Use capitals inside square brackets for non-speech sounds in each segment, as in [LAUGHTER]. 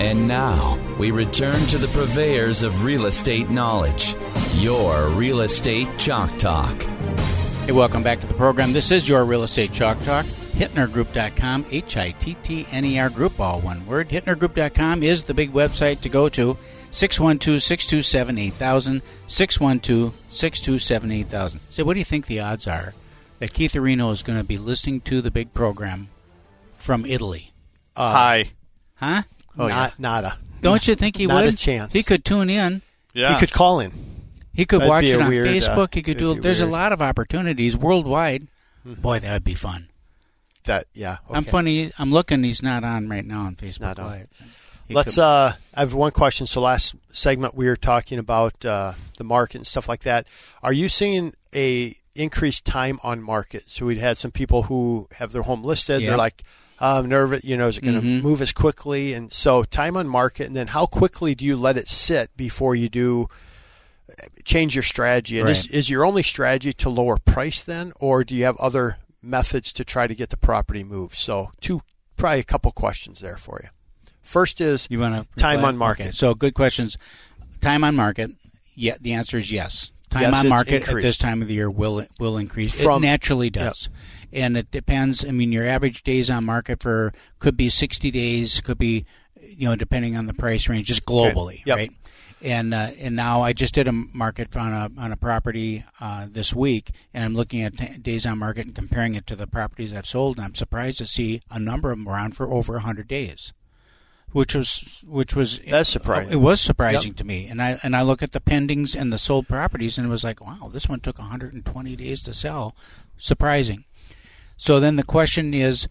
And now we return to the purveyors of real estate knowledge, your Real Estate Chalk Talk. Hey, welcome back to the program. This is your Real Estate Chalk Talk. HittnerGroup.com, H I T T N E R Group, all one word. HittnerGroup.com is the big website to go to. 612 627 8000. 612 627 8000. So, what do you think the odds are that Keith Areno is going to be listening to the big program from Italy? Uh, Hi. Huh? Oh, Not, yeah. Nada. Don't you think he Not would? a chance. He could tune in. Yeah. He could call in. He could That'd watch it on weird, uh, Facebook. he could do. it'd be There's a lot of opportunities worldwide. Boy, that would be fun. That yeah. I'm funny. I'm looking. He's not on right now on Facebook Not on. Live. Let's. could- uh I have one question. So last segment we were talking about uh, the market and stuff like that. Are you seeing a increased time on market? So we'd had some people who have their home listed. Yeah. They're like. I'm nervous, you know, is it going to Mhm. move as quickly? And so, time on market, and then how quickly do you let it sit before you do uh, change your strategy? And is, Right. is your only strategy to lower price then, or do you have other methods to try to get the property moved? So, two, probably a couple questions there for you. First is You want to time on market. Okay, so good questions. Time on market. Yeah, the answer is yes. Time Yes, on market at this time of the year will will increase. From- it naturally does, and it depends. I mean, your average days on market for could be sixty days, could be you know depending on the price range, just globally, Yep. right? And uh, and now I just did a market on a on a property uh, this week, and I'm looking at t- days on market and comparing it to the properties I've sold, and I'm surprised to see a number of them around for over hundred days which was which was That's surprising. It was surprising to me, and I and I look at the pendings and the sold properties, and it was like, wow, this one took 120 days to sell. Surprising. So then the question is,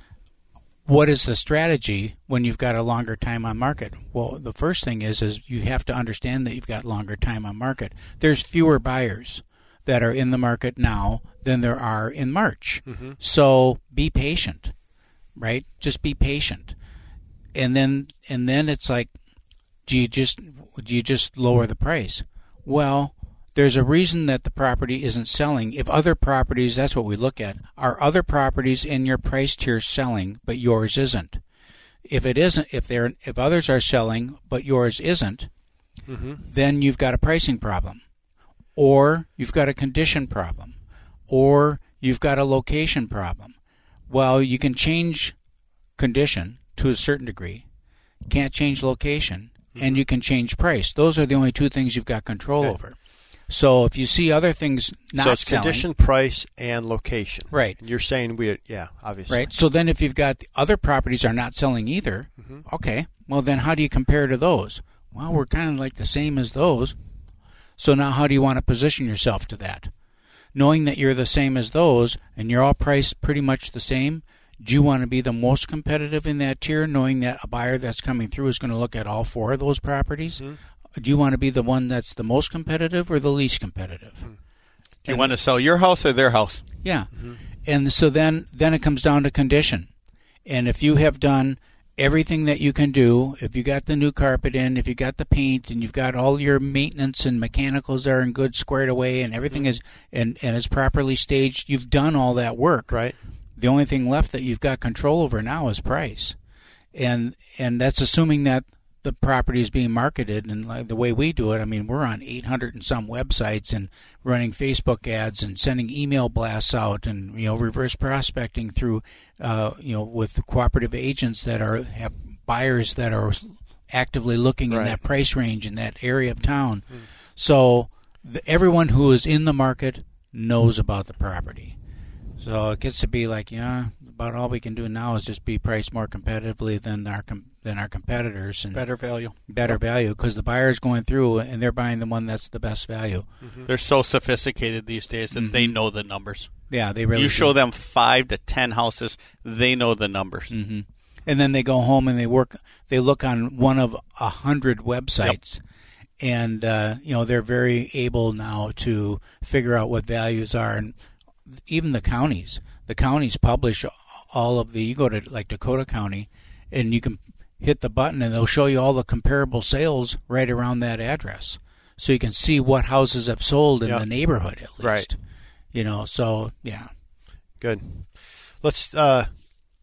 what is the strategy when you've got a longer time on market? Well, the first thing is is you have to understand that you've got longer time on market. There's fewer buyers that are in the market now than there are in March. Mm-hmm. So be patient, right? Just be patient and then and then it's like do you just do you just lower the price? Well there's a reason that the property isn't selling. If other properties that's what we look at. Are other properties in your price tier selling but yours isn't? If it isn't if they're if others are selling but yours isn't mm-hmm. then you've got a pricing problem or you've got a condition problem or you've got a location problem. Well you can change condition to a certain degree. Can't change location, and you can change price. Those are the only two things you've got control Okay. over. So if you see other things not so it's selling, condition, price, and location. Right. You're saying we, yeah, obviously. right? So then if you've got the other properties are not selling either, Mm-hmm. okay. Well then how do you compare to those? Well, we're kind of like the same as those. So now how do you want to position yourself to that? Knowing that you're the same as those and you're all priced pretty much the same, do you want to be the most competitive in that tier, knowing that a buyer that's coming through is going to look at all four of those properties? Mm-hmm. Do you want to be the one that's the most competitive or the least competitive? Mm-hmm. Do you want to sell your house or their house? Yeah. And so then then it comes down to condition. And if you have done everything that you can do, if you got the new carpet in, if you got the paint and you've got all your maintenance and mechanicals are in good squared away and everything is and, and is properly staged, you've done all that work. Right. The only thing left that you've got control over now is price. And and that's assuming that the property is being marketed and like the way we do it, I mean, we're on 800 and some websites and running Facebook ads and sending email blasts out and you know reverse prospecting through uh, you know with cooperative agents that are have buyers that are actively looking in that price range in that area of town. So the, everyone who is in the market knows about the property. So it gets to be like, yeah, about all we can do now is just be priced more competitively than our com- than our competitors and Better value. better value because the buyer's going through and they're buying the one that's the best value. They're so sophisticated these days that they know the numbers. Yeah, they really. you show do. them five to ten houses, they know the numbers. hmm and then they go home and they work. They look on one of a hundred websites, and uh, you know they're very able now to figure out what values are, and even the counties. The counties publish all of the. You go to like Dakota County, and you can hit the button, and they'll show you all the comparable sales right around that address, so you can see what houses have sold in Yep. the neighborhood at least. Right. You know, so yeah. Good. Let's uh,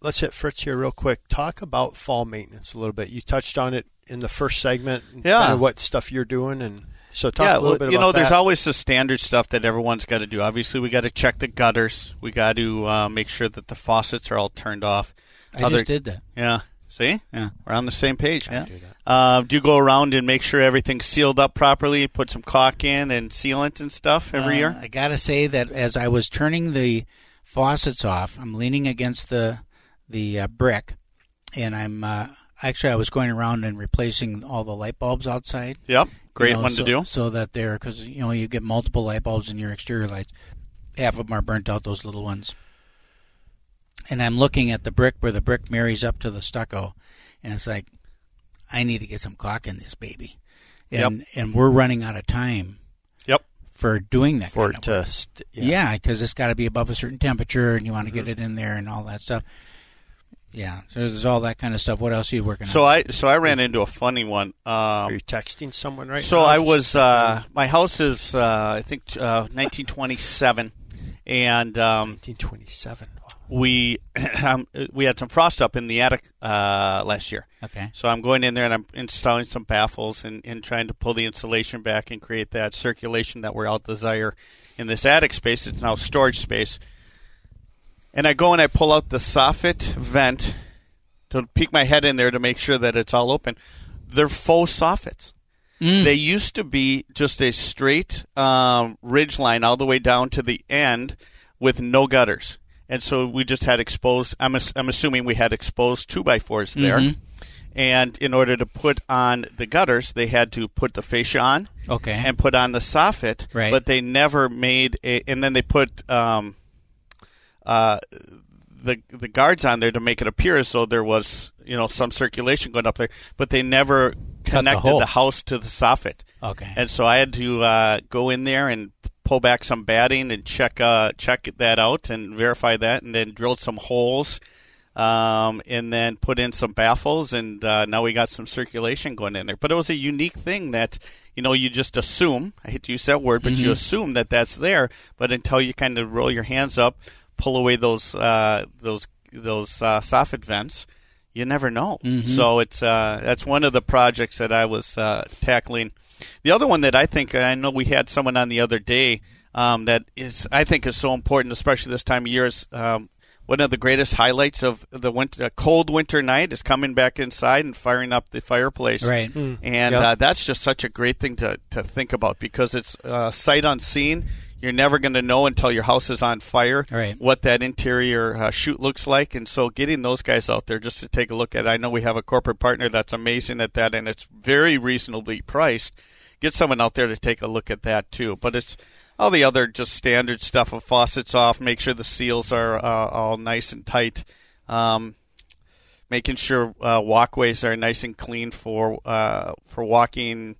let's hit Fritz here real quick. Talk about fall maintenance a little bit. You touched on it in the first segment. Yeah. Kind of what stuff you're doing, and so talk yeah, a little bit. well, bit you about know, there's that. always the standard stuff that everyone's got to do. Obviously, we got to check the gutters. We got to uh, make sure that the faucets are all turned off. I Other- just did that. Yeah. See? Yeah. We're on the same page. Yeah. Uh, do you go around and make sure everything's sealed up properly? Put some caulk in and sealant and stuff every Uh, year? I gotta say that as I was turning the faucets off, I'm leaning against the the uh, brick, and I'm uh, actually I was going around and replacing all the light bulbs outside. Yep. Great you know, one so, to do. So that they're because you know you get multiple light bulbs in your exterior lights. Half of them are burnt out. Those little ones. And I'm looking at the brick where the brick marries up to the stucco, and it's like, I need to get some caulk in this baby, and and we're running out of time Yep. for doing that. for kind of to st- Yeah, because it's got to be above a certain temperature, and you want to Mm-hmm. get it in there and all that stuff. Yeah, so there's all that kind of stuff. What else are you working So on? I so I ran into a funny one. Are Um, you texting someone right so now? I was uh, my house is uh, I think uh, 1927, and um, 1927. Wow. we [CLEARS THROAT] um, we had some frost up in the attic uh, last year. okay. So I'm going in there and I'm installing some baffles and, and trying to pull the insulation back and create that circulation that we all desire in this attic space. It's now storage space. And I go and I pull out the soffit vent to peek my head in there to make sure that it's all open. They're faux soffits. They used to be just a straight um, ridge line all the way down to the end with no gutters. And so we just had exposed, I'm, I'm assuming we had exposed 2 by 4s there. And in order to put on the gutters, they had to put the fascia on Okay. and put on the soffit. Right. But they never made a, and then they put um, uh, the the guards on there to make it appear as though there was you know some circulation going up there, but they never connected hole. the, house to the soffit. Okay. And so I had to uh, go in there and pull back some batting and check uh, check that out and verify that, and then drilled some holes. Um, and then put in some baffles, and uh, now we got some circulation going in there. But it was a unique thing that you know you just assume. I hate to use that word, but you assume that that's there. But until you kind of roll your hands up, pull away those uh, those those uh, soffit vents, you never know. So it's uh, that's one of the projects that I was uh, tackling. The other one that I think I know we had someone on the other day um, that is I think is so important, especially this time of year. Is um, one of the greatest highlights of the winter, a cold winter night is coming back inside and firing up the fireplace. Right. And Yep. uh, that's just such a great thing to, to think about because it's uh, sight unseen. You're never going to know until your house is on fire Right. what that interior uh, chute looks like. And so getting those guys out there just to take a look at it. I know we have a corporate partner that's amazing at that and it's very reasonably priced. Get someone out there to take a look at that too. But it's all the other just standard stuff of faucets off, make sure the seals are uh, all nice and tight. Um, making sure uh, walkways are nice and clean for uh, for walking.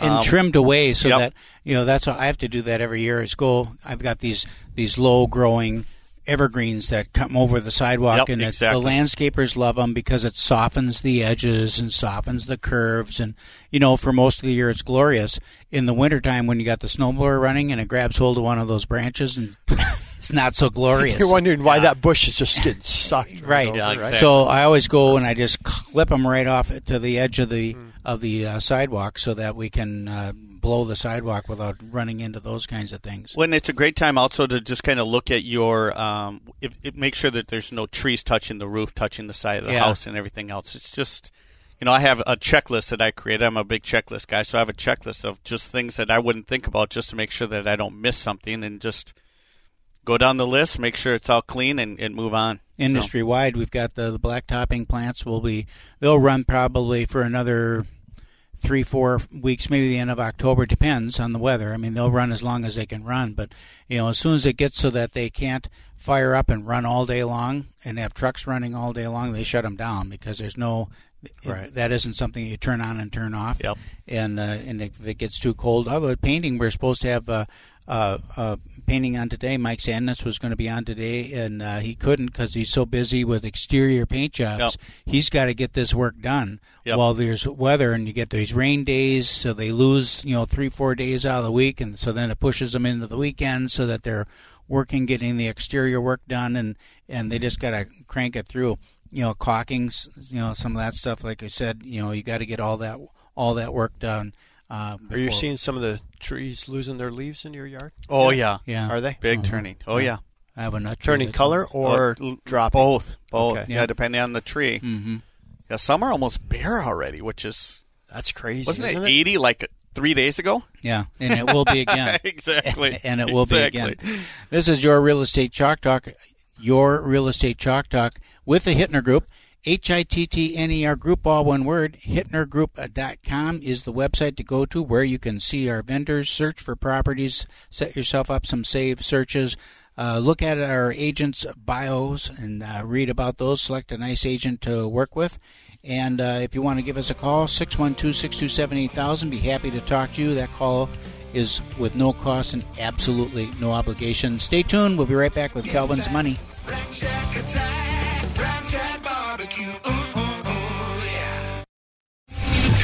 And Um, trimmed away so yep. that you know that's what I have to do that every year is go I've got these these low growing evergreens that come over the sidewalk Yep, and it, exactly. the landscapers love them because it softens the edges and softens the curves and you know for most of the year it's glorious in the wintertime when you got the snowblower running and it grabs hold of one of those branches and [LAUGHS] it's not so glorious [LAUGHS] You're wondering why that bush is just getting sucked. Right. over, Yeah, right? exactly. So I always go and I just clip them right off to the edge of the of the uh, sidewalk so that we can uh, blow the sidewalk without running into those kinds of things. Well, and it's a great time also to just kind of look at your, um, if, if, make sure that there's no trees touching the roof, touching the side of the Yeah. house, and everything else. It's just, you know, I have a checklist that I create. I'm a big checklist guy, so I have a checklist of just things that I wouldn't think about just to make sure that I don't miss something, and just go down the list, make sure it's all clean, and, and move on. Industry wide, we've got the, the black topping plants will be they'll run probably for another three, four weeks, maybe the end of October. Depends on the weather. I mean, they'll run as long as they can run, but you know, as soon as it gets so that they can't fire up and run all day long and have trucks running all day long, they shut them down because there's no. Right. That isn't something you turn on and turn off. Yep. And uh, and if it gets too cold, although painting, we're supposed to have. a, uh, uh, painting on today. Mike Sandness was going to be on today, and uh, he couldn't because he's so busy with exterior paint jobs. Yep. He's got to get this work done Yep. while there's weather, and you get these rain days, so they lose you know three four days out of the week, and so then it pushes them into the weekend so that they're working getting the exterior work done, and and they just got to crank it through. You know, caulkings, you know, some of that stuff. Like I said, you know, you got to get all that all that work done. Uh, Are you seeing some of the trees losing their leaves in your yard? Oh yeah, Yeah. Are they big turning. Oh yeah, I have a nut tree turning that's- color or Oh, dropping? both, both. Okay. Yeah, depending on the tree. Mhm. Yeah, some are almost bare already, which is That's crazy, wasn't isn't it eighty like three days ago? Yeah, and it will be [LAUGHS] again. exactly, [LAUGHS] and it will exactly. be again. This is your real estate chalk talk, your real estate chalk talk with the Hittner Group. H I T T N E R Group, all one word. HittnerGroup.com is the website to go to where you can see our vendors, search for properties, set yourself up some save searches. Uh, look at our agents' bios and uh, read about those. Select a nice agent to work with. And uh, if you want to give us a call, 612 627 8000, be happy to talk to you. That call is with no cost and absolutely no obligation. Stay tuned. We'll be right back with Calvin's Money.